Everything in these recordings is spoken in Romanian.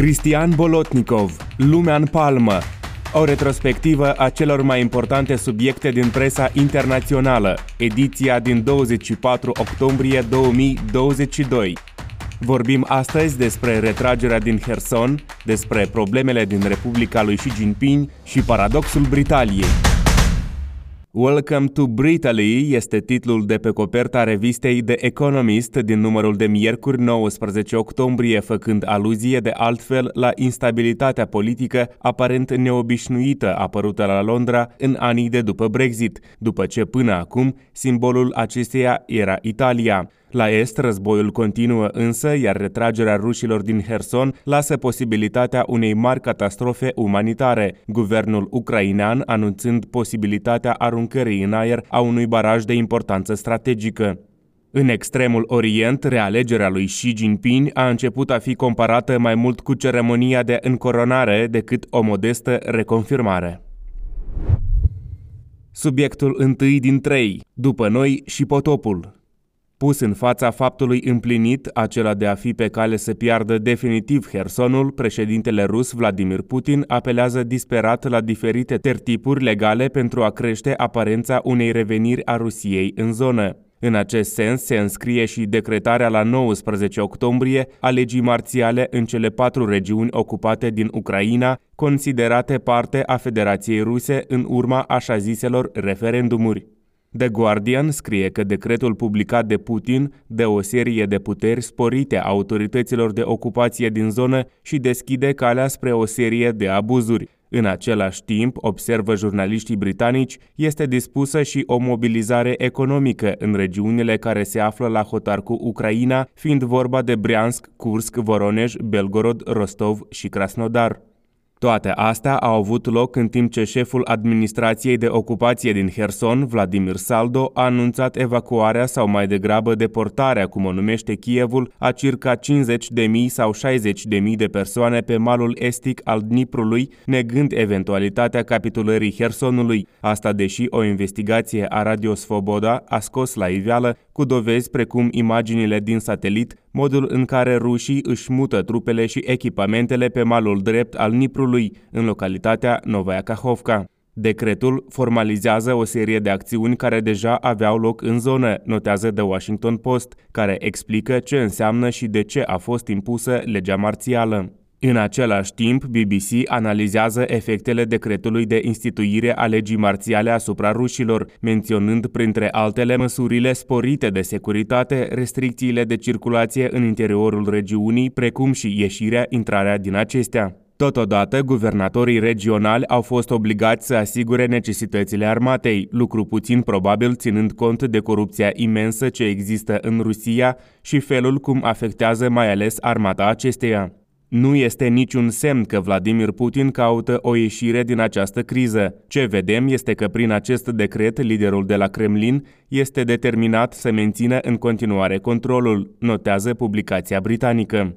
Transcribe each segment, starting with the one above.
Cristian Bolotnikov, Lumea în palmă, o retrospectivă a celor mai importante subiecte din presa internațională, ediția din 24 octombrie 2022. Vorbim astăzi despre retragerea din Herson, despre problemele din Republica lui Xi Jinping și paradoxul Britaniei. Welcome to Britaly este titlul de pe coperta revistei The Economist din numărul de miercuri 19 octombrie, făcând aluzie de altfel la instabilitatea politică aparent neobișnuită apărută la Londra în anii de după Brexit, după ce până acum simbolul acesteia era Italia. La est, războiul continuă însă, iar retragerea rușilor din Herson lasă posibilitatea unei mari catastrofe umanitare, guvernul ucrainean anunțând posibilitatea aruncării în aer a unui baraj de importanță strategică. În extremul Orient, realegerea lui Xi Jinping a început a fi comparată mai mult cu ceremonia de încoronare decât o modestă reconfirmare. Subiectul întâi din trei, după noi și potopul. Pus în fața faptului împlinit, acela de a fi pe cale să piardă definitiv Hersonul, președintele rus Vladimir Putin apelează disperat la diferite tertipuri legale pentru a crește aparența unei reveniri a Rusiei în zonă. În acest sens se înscrie și decretarea la 19 octombrie a legii marțiale în cele patru regiuni ocupate din Ucraina, considerate parte a Federației Ruse în urma așa ziselor referendumuri. The Guardian scrie că decretul publicat de Putin dă o serie de puteri sporite autorităților de ocupație din zonă și deschide calea spre o serie de abuzuri. În același timp, observă jurnaliștii britanici, este dispusă și o mobilizare economică în regiunile care se află la hotar cu Ucraina, fiind vorba de Briansk, Kursk, Voronej, Belgorod, Rostov și Krasnodar. Toate astea au avut loc în timp ce șeful administrației de ocupație din Herson, Vladimir Saldo, a anunțat evacuarea sau mai degrabă deportarea, cum o numește Kievul, a circa 50 de mii sau 60 de mii de persoane pe malul estic al Dniprului, negând eventualitatea capitulării Hersonului. Asta deși o investigație a Radio Svoboda a scos la iveală cu dovezi precum imaginile din satelit, modul în care rușii își mută trupele și echipamentele pe malul drept al Niprului, în localitatea Novaya Kahovka. Decretul formalizează o serie de acțiuni care deja aveau loc în zonă, notează The Washington Post, care explică ce înseamnă și de ce a fost impusă legea marțială. În același timp, BBC analizează efectele decretului de instituire a legii marțiale asupra rușilor, menționând printre altele măsurile sporite de securitate, restricțiile de circulație în interiorul regiunii, precum și ieșirea, intrarea din acestea. Totodată, guvernatorii regionali au fost obligați să asigure necesitățile armatei, lucru puțin probabil ținând cont de corupția imensă ce există în Rusia și felul cum afectează mai ales armata acesteia. Nu este niciun semn că Vladimir Putin caută o ieșire din această criză. Ce vedem este că prin acest decret liderul de la Kremlin este determinat să mențină în continuare controlul, notează publicația britanică.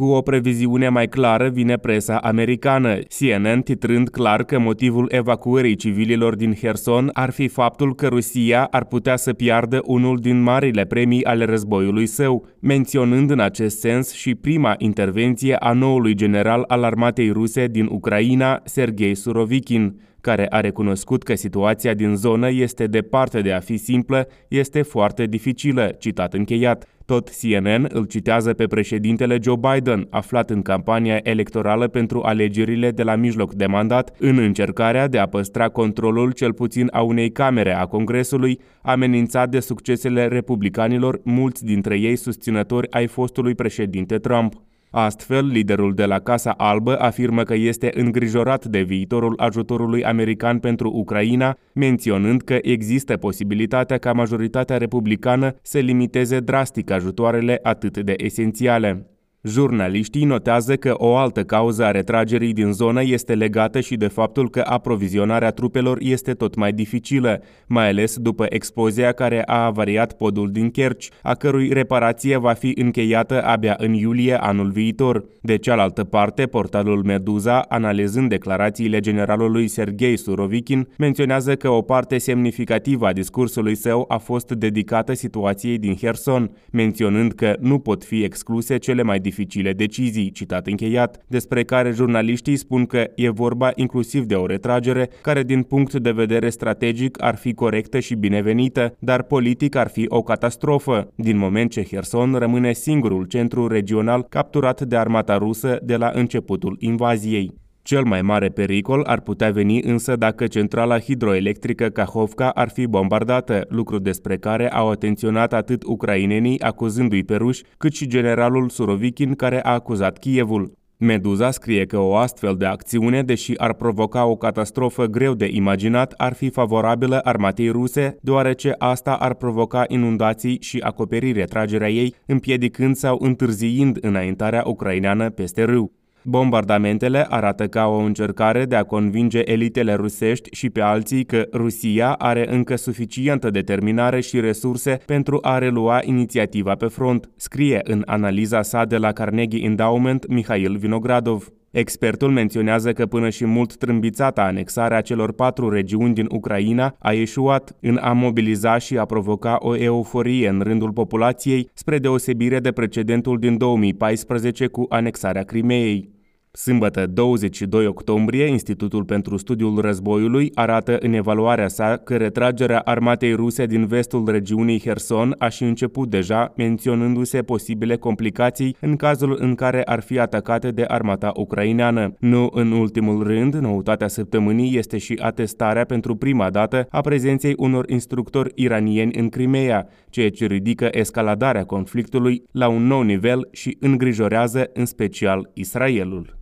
Cu o previziune mai clară vine presa americană, CNN titrând clar că motivul evacuării civililor din Herson ar fi faptul că Rusia ar putea să piardă unul din marile premii ale războiului său, menționând în acest sens și prima intervenție a noului general al armatei ruse din Ucraina, Sergei Surovikin care a recunoscut că situația din zonă este departe de a fi simplă, este foarte dificilă, citat încheiat. Tot CNN îl citează pe președintele Joe Biden, aflat în campania electorală pentru alegerile de la mijloc de mandat, în încercarea de a păstra controlul cel puțin a unei camere a Congresului, amenințat de succesele republicanilor, mulți dintre ei susținători ai fostului președinte Trump. Astfel, liderul de la Casa Albă afirmă că este îngrijorat de viitorul ajutorului american pentru Ucraina, menționând că există posibilitatea ca majoritatea republicană să limiteze drastic ajutoarele atât de esențiale. Jurnaliștii notează că o altă cauză a retragerii din zonă este legată și de faptul că aprovizionarea trupelor este tot mai dificilă, mai ales după explozia care a avariat podul din Kerch, a cărui reparație va fi încheiată abia în iulie anul viitor. De cealaltă parte, portalul Meduza, analizând declarațiile generalului Sergei Surovikin, menționează că o parte semnificativă a discursului său a fost dedicată situației din Herson, menționând că nu pot fi excluse cele mai dificile decizii, citat încheiat, despre care jurnaliștii spun că e vorba inclusiv de o retragere care din punct de vedere strategic ar fi corectă și binevenită, dar politic ar fi o catastrofă, din moment ce Herson rămâne singurul centru regional capturat de armata rusă de la începutul invaziei. Cel mai mare pericol ar putea veni însă dacă centrala hidroelectrică Kahovka ar fi bombardată, lucru despre care au atenționat atât ucrainenii acuzându-i pe ruși, cât și generalul Surovikin care a acuzat Kievul. Meduza scrie că o astfel de acțiune, deși ar provoca o catastrofă greu de imaginat, ar fi favorabilă armatei ruse, deoarece asta ar provoca inundații și acoperi retragerea ei, împiedicând sau întârziind înaintarea ucraineană peste râu. Bombardamentele arată ca o încercare de a convinge elitele rusești și pe alții că Rusia are încă suficientă determinare și resurse pentru a relua inițiativa pe front, scrie în analiza sa de la Carnegie Endowment Mihail Vinogradov. Expertul menționează că până și mult trâmbițata anexarea celor patru regiuni din Ucraina a ieșuat în a mobiliza și a provoca o euforie în rândul populației, spre deosebire de precedentul din 2014 cu anexarea Crimeei. Sâmbătă 22 octombrie, Institutul pentru Studiul Războiului arată în evaluarea sa că retragerea armatei ruse din vestul regiunii Herson a și început deja, menționându-se posibile complicații în cazul în care ar fi atacate de armata ucraineană. Nu în ultimul rând, noutatea săptămânii este și atestarea pentru prima dată a prezenței unor instructori iranieni în Crimea, ceea ce ridică escaladarea conflictului la un nou nivel și îngrijorează în special Israelul.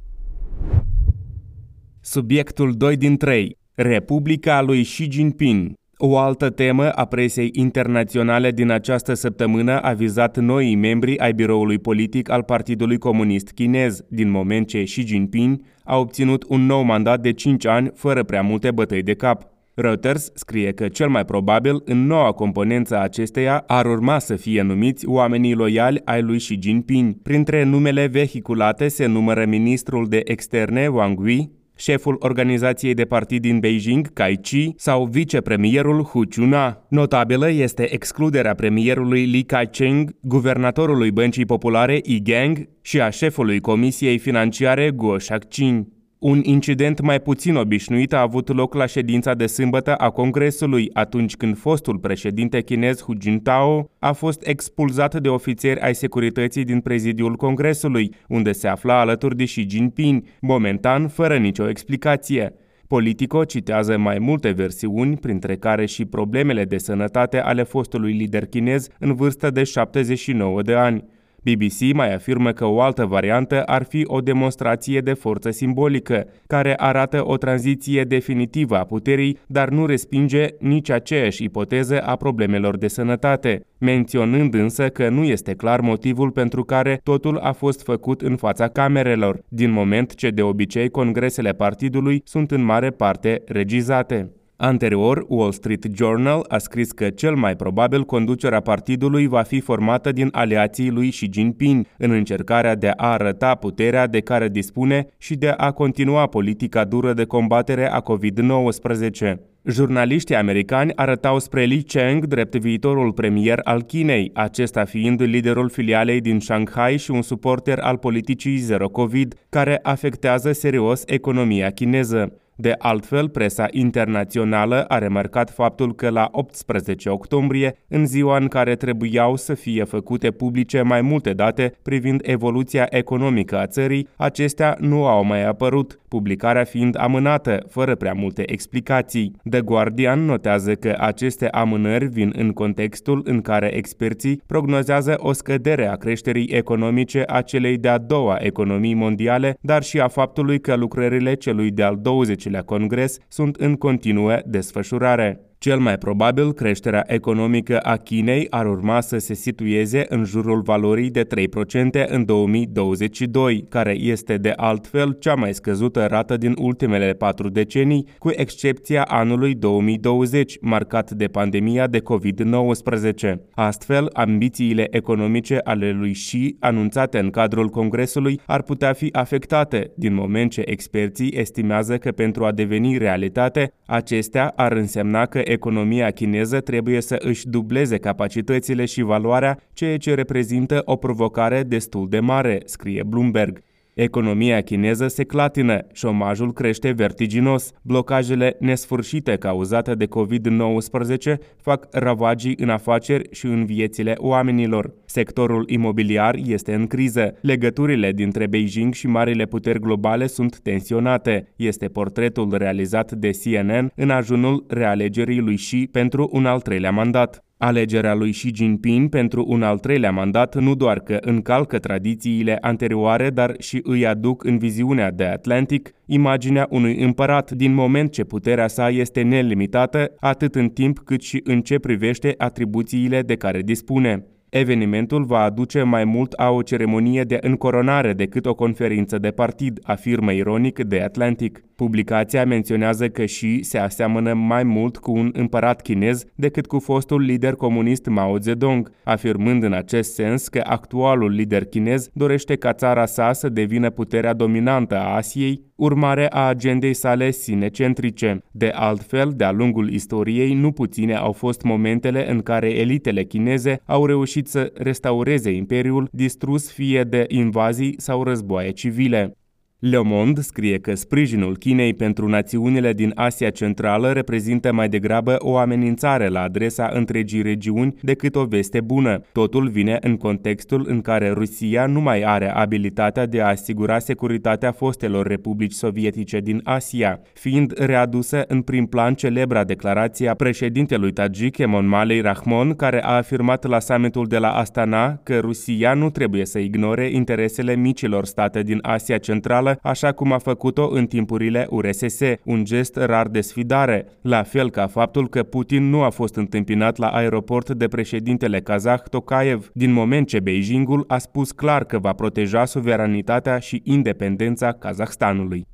Subiectul 2 din 3. Republica lui Xi Jinping. O altă temă a presei internaționale din această săptămână a vizat noii membri ai biroului politic al Partidului Comunist Chinez, din moment ce Xi Jinping a obținut un nou mandat de 5 ani fără prea multe bătăi de cap. Reuters scrie că cel mai probabil în noua componență a acesteia ar urma să fie numiți oamenii loiali ai lui Xi Jinping. Printre numele vehiculate se numără ministrul de externe Wang Yi, șeful organizației de partid din Beijing, Kai Chi, sau vicepremierul Hu Chuna. Notabilă este excluderea premierului Li Kai-cheng, guvernatorului Băncii Populare Yi Gang și a șefului Comisiei Financiare Guo Shakqin. Un incident mai puțin obișnuit a avut loc la ședința de sâmbătă a Congresului, atunci când fostul președinte chinez Hu Jintao a fost expulzat de ofițeri ai securității din prezidiul Congresului, unde se afla alături de Xi Jinping, momentan fără nicio explicație. Politico citează mai multe versiuni, printre care și problemele de sănătate ale fostului lider chinez în vârstă de 79 de ani. BBC mai afirmă că o altă variantă ar fi o demonstrație de forță simbolică, care arată o tranziție definitivă a puterii, dar nu respinge nici aceeași ipoteză a problemelor de sănătate, menționând însă că nu este clar motivul pentru care totul a fost făcut în fața camerelor, din moment ce de obicei congresele partidului sunt în mare parte regizate. Anterior, Wall Street Journal a scris că cel mai probabil conducerea partidului va fi formată din aliații lui Xi Jinping în încercarea de a arăta puterea de care dispune și de a continua politica dură de combatere a COVID-19. Jurnaliștii americani arătau spre Li Cheng drept viitorul premier al Chinei, acesta fiind liderul filialei din Shanghai și un suporter al politicii zero COVID, care afectează serios economia chineză. De altfel, presa internațională a remarcat faptul că la 18 octombrie, în ziua în care trebuiau să fie făcute publice mai multe date privind evoluția economică a țării, acestea nu au mai apărut, publicarea fiind amânată, fără prea multe explicații. The Guardian notează că aceste amânări vin în contextul în care experții prognozează o scădere a creșterii economice a celei de-a doua economii mondiale, dar și a faptului că lucrările celui de-al 20 cincilea congres sunt în continuă desfășurare. Cel mai probabil, creșterea economică a Chinei ar urma să se situeze în jurul valorii de 3% în 2022, care este de altfel cea mai scăzută rată din ultimele patru decenii, cu excepția anului 2020, marcat de pandemia de COVID-19. Astfel, ambițiile economice ale lui Xi, anunțate în cadrul Congresului, ar putea fi afectate, din moment ce experții estimează că pentru a deveni realitate, acestea ar însemna că economia chineză trebuie să își dubleze capacitățile și valoarea, ceea ce reprezintă o provocare destul de mare, scrie Bloomberg. Economia chineză se clatină, șomajul crește vertiginos, blocajele nesfârșite cauzate de COVID-19 fac ravagii în afaceri și în viețile oamenilor. Sectorul imobiliar este în criză. Legăturile dintre Beijing și marile puteri globale sunt tensionate. Este portretul realizat de CNN în ajunul realegerii lui Xi pentru un al treilea mandat. Alegerea lui Xi Jinping pentru un al treilea mandat nu doar că încalcă tradițiile anterioare, dar și îi aduc în viziunea de Atlantic imaginea unui împărat din moment ce puterea sa este nelimitată atât în timp cât și în ce privește atribuțiile de care dispune. Evenimentul va aduce mai mult a o ceremonie de încoronare decât o conferință de partid, afirmă ironic de Atlantic. Publicația menționează că și se aseamănă mai mult cu un împărat chinez decât cu fostul lider comunist Mao Zedong, afirmând în acest sens că actualul lider chinez dorește ca țara sa să devină puterea dominantă a Asiei, urmare a agendei sale sinecentrice. De altfel, de-a lungul istoriei, nu puține au fost momentele în care elitele chineze au reușit să restaureze imperiul distrus fie de invazii sau războaie civile. Le Monde scrie că sprijinul Chinei pentru națiunile din Asia Centrală reprezintă mai degrabă o amenințare la adresa întregii regiuni decât o veste bună. Totul vine în contextul în care Rusia nu mai are abilitatea de a asigura securitatea fostelor republici sovietice din Asia, fiind readusă în prim plan celebra declarație a președintelui Tajik Emomali Rahmon, care a afirmat la summitul de la Astana că Rusia nu trebuie să ignore interesele micilor state din Asia Centrală națională, așa cum a făcut-o în timpurile URSS, un gest rar de sfidare, la fel ca faptul că Putin nu a fost întâmpinat la aeroport de președintele kazah Tokayev, din moment ce Beijingul a spus clar că va proteja suveranitatea și independența Kazahstanului.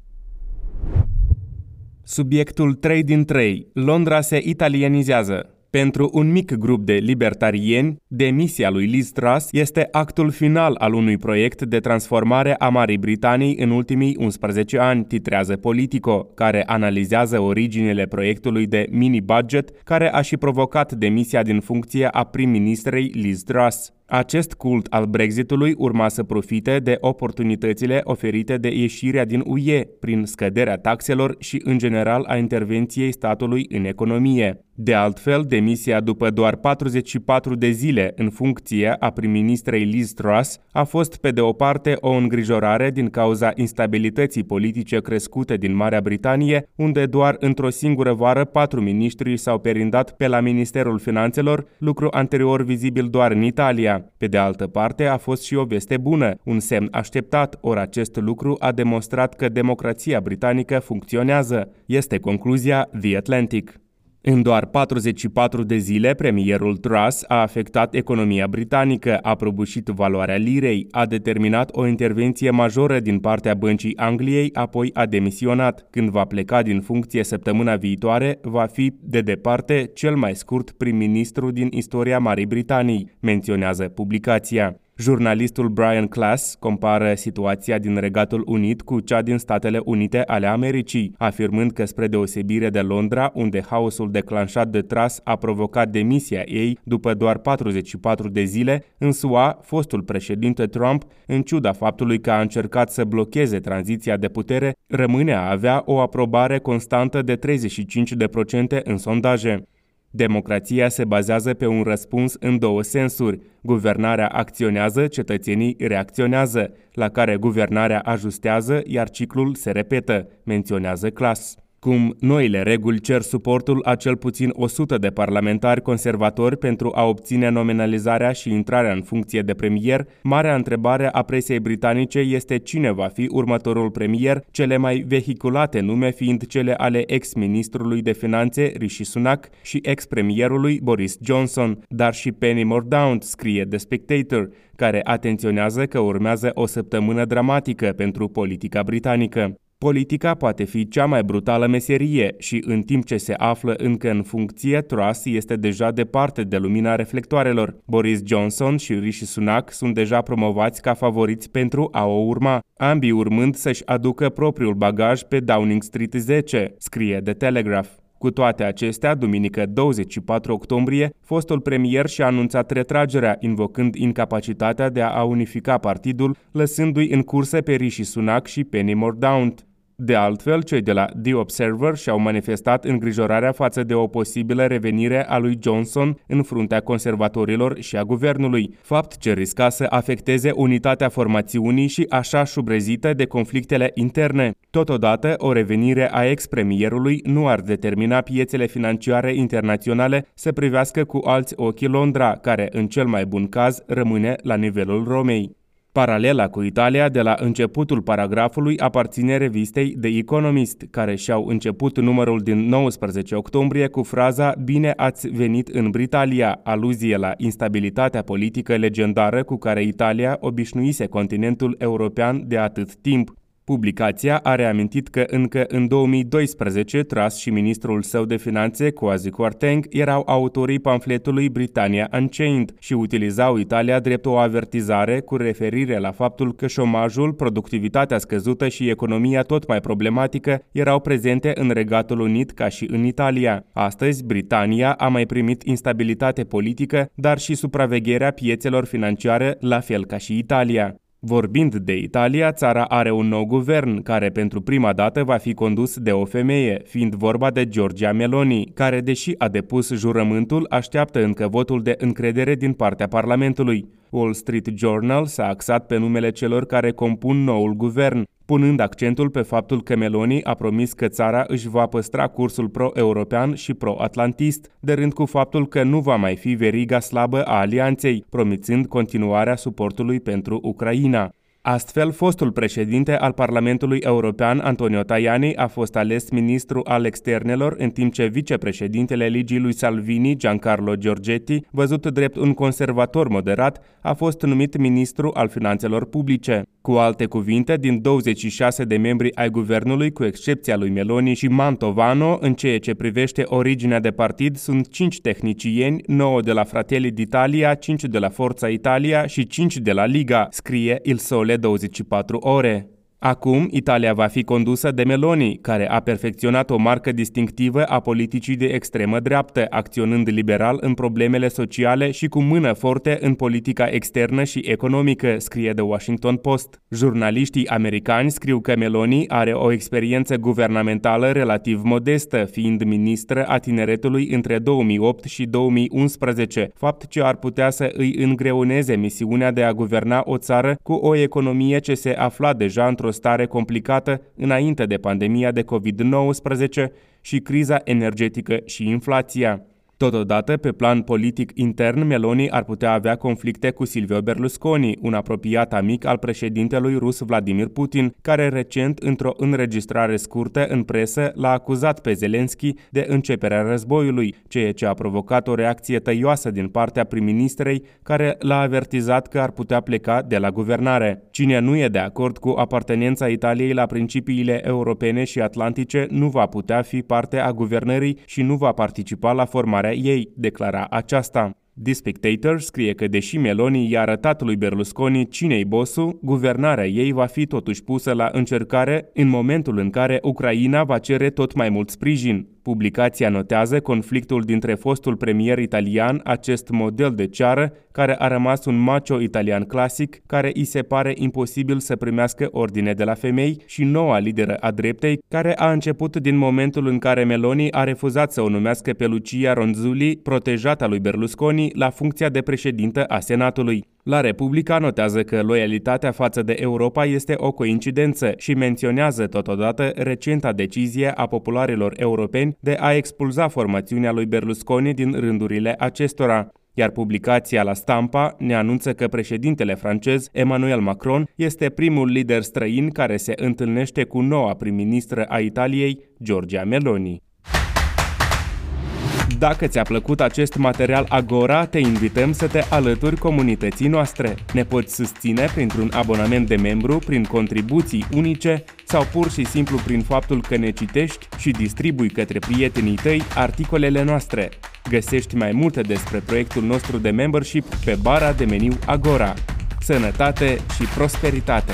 Subiectul 3 din 3. Londra se italienizează. Pentru un mic grup de libertarieni, demisia lui Liz Truss este actul final al unui proiect de transformare a Marii Britanii în ultimii 11 ani, titrează Politico, care analizează originele proiectului de mini-budget care a și provocat demisia din funcție a prim-ministrei Liz Truss. Acest cult al Brexitului urma să profite de oportunitățile oferite de ieșirea din UE prin scăderea taxelor și, în general, a intervenției statului în economie. De altfel, demisia după doar 44 de zile în funcție a prim-ministrei Liz Truss a fost pe de o parte o îngrijorare din cauza instabilității politice crescute din Marea Britanie, unde doar într-o singură vară patru miniștri s-au perindat pe la Ministerul Finanțelor, lucru anterior vizibil doar în Italia. Pe de altă parte, a fost și o veste bună, un semn așteptat, ori acest lucru a demonstrat că democrația britanică funcționează. Este concluzia The Atlantic. În doar 44 de zile, premierul Truss a afectat economia britanică, a prăbușit valoarea lirei, a determinat o intervenție majoră din partea Băncii Angliei, apoi a demisionat. Când va pleca din funcție săptămâna viitoare, va fi, de departe, cel mai scurt prim-ministru din istoria Marii Britanii, menționează publicația. Jurnalistul Brian Class compară situația din Regatul Unit cu cea din Statele Unite ale Americii, afirmând că spre deosebire de Londra, unde haosul declanșat de tras a provocat demisia ei după doar 44 de zile, în SUA, fostul președinte Trump, în ciuda faptului că a încercat să blocheze tranziția de putere, rămâne a avea o aprobare constantă de 35% în sondaje. Democrația se bazează pe un răspuns în două sensuri. Guvernarea acționează, cetățenii reacționează, la care guvernarea ajustează, iar ciclul se repetă, menționează Clas cum noile reguli cer suportul a cel puțin 100 de parlamentari conservatori pentru a obține nominalizarea și intrarea în funcție de premier, marea întrebare a presei britanice este cine va fi următorul premier, cele mai vehiculate nume fiind cele ale ex-ministrului de finanțe Rishi Sunak și ex-premierului Boris Johnson, dar și Penny Mordaunt, scrie The Spectator, care atenționează că urmează o săptămână dramatică pentru politica britanică. Politica poate fi cea mai brutală meserie și în timp ce se află încă în funcție, Truss este deja departe de lumina reflectoarelor. Boris Johnson și Rishi Sunak sunt deja promovați ca favoriți pentru a o urma, ambii urmând să-și aducă propriul bagaj pe Downing Street 10, scrie The Telegraph. Cu toate acestea, duminică 24 octombrie, fostul premier și-a anunțat retragerea, invocând incapacitatea de a unifica partidul, lăsându-i în curse pe Rishi Sunak și Penny Mordaunt. De altfel, cei de la The Observer și-au manifestat îngrijorarea față de o posibilă revenire a lui Johnson în fruntea conservatorilor și a guvernului, fapt ce risca să afecteze unitatea formațiunii și așa șubrezită de conflictele interne. Totodată, o revenire a ex-premierului nu ar determina piețele financiare internaționale să privească cu alți ochi Londra, care, în cel mai bun caz, rămâne la nivelul Romei. Paralela cu Italia de la începutul paragrafului aparține revistei The Economist, care și-au început numărul din 19 octombrie cu fraza Bine ați venit în Britalia, aluzie la instabilitatea politică legendară cu care Italia obișnuise continentul european de atât timp. Publicația a reamintit că încă în 2012 Truss și ministrul său de finanțe, Kwasi Kwarteng, erau autorii pamfletului Britannia Unchained și utilizau Italia drept o avertizare cu referire la faptul că șomajul, productivitatea scăzută și economia tot mai problematică erau prezente în Regatul Unit ca și în Italia. Astăzi, Britania a mai primit instabilitate politică, dar și supravegherea piețelor financiare, la fel ca și Italia. Vorbind de Italia, țara are un nou guvern, care pentru prima dată va fi condus de o femeie, fiind vorba de Giorgia Meloni, care, deși a depus jurământul, așteaptă încă votul de încredere din partea Parlamentului. Wall Street Journal s-a axat pe numele celor care compun noul guvern, punând accentul pe faptul că Meloni a promis că țara își va păstra cursul pro-european și pro-atlantist, de rând cu faptul că nu va mai fi veriga slabă a alianței, promițând continuarea suportului pentru Ucraina. Astfel, fostul președinte al Parlamentului European, Antonio Tajani, a fost ales ministru al externelor, în timp ce vicepreședintele Ligii lui Salvini, Giancarlo Giorgetti, văzut drept un conservator moderat, a fost numit ministru al finanțelor publice. Cu alte cuvinte, din 26 de membri ai guvernului, cu excepția lui Meloni și Mantovano, în ceea ce privește originea de partid, sunt 5 tehnicieni, 9 de la Fratelli d'Italia, 5 de la Forța Italia și 5 de la Liga, scrie Il Sole 24 ore. Acum, Italia va fi condusă de Meloni, care a perfecționat o marcă distinctivă a politicii de extremă dreaptă, acționând liberal în problemele sociale și cu mână forte în politica externă și economică, scrie The Washington Post. Jurnaliștii americani scriu că Meloni are o experiență guvernamentală relativ modestă, fiind ministră a tineretului între 2008 și 2011, fapt ce ar putea să îi îngreuneze misiunea de a guverna o țară cu o economie ce se afla deja într-o stare complicată înainte de pandemia de COVID-19 și criza energetică și inflația. Totodată, pe plan politic intern, Meloni ar putea avea conflicte cu Silvio Berlusconi, un apropiat amic al președintelui rus Vladimir Putin, care recent, într-o înregistrare scurtă în presă, l-a acuzat pe Zelensky de începerea războiului, ceea ce a provocat o reacție tăioasă din partea prim-ministrei, care l-a avertizat că ar putea pleca de la guvernare. Cine nu e de acord cu apartenența Italiei la principiile europene și atlantice nu va putea fi parte a guvernării și nu va participa la formarea ei, declara aceasta. The Spectator scrie că deși Meloni i-a arătat lui Berlusconi cine-i bossul, guvernarea ei va fi totuși pusă la încercare în momentul în care Ucraina va cere tot mai mult sprijin. Publicația notează conflictul dintre fostul premier italian, acest model de ceară, care a rămas un macho italian clasic, care îi se pare imposibil să primească ordine de la femei, și noua lideră a dreptei, care a început din momentul în care Meloni a refuzat să o numească pe Lucia Ronzulli, protejata lui Berlusconi, la funcția de președintă a Senatului. La Republica notează că loialitatea față de Europa este o coincidență și menționează totodată recenta decizie a popularilor europeni de a expulza formațiunea lui Berlusconi din rândurile acestora. Iar publicația La Stampa ne anunță că președintele francez Emmanuel Macron este primul lider străin care se întâlnește cu noua prim-ministră a Italiei, Giorgia Meloni. Dacă ți-a plăcut acest material Agora, te invităm să te alături comunității noastre. Ne poți susține printr-un abonament de membru, prin contribuții unice sau pur și simplu prin faptul că ne citești și distribui către prietenii tăi articolele noastre. Găsești mai multe despre proiectul nostru de membership pe bara de meniu Agora. Sănătate și prosperitate!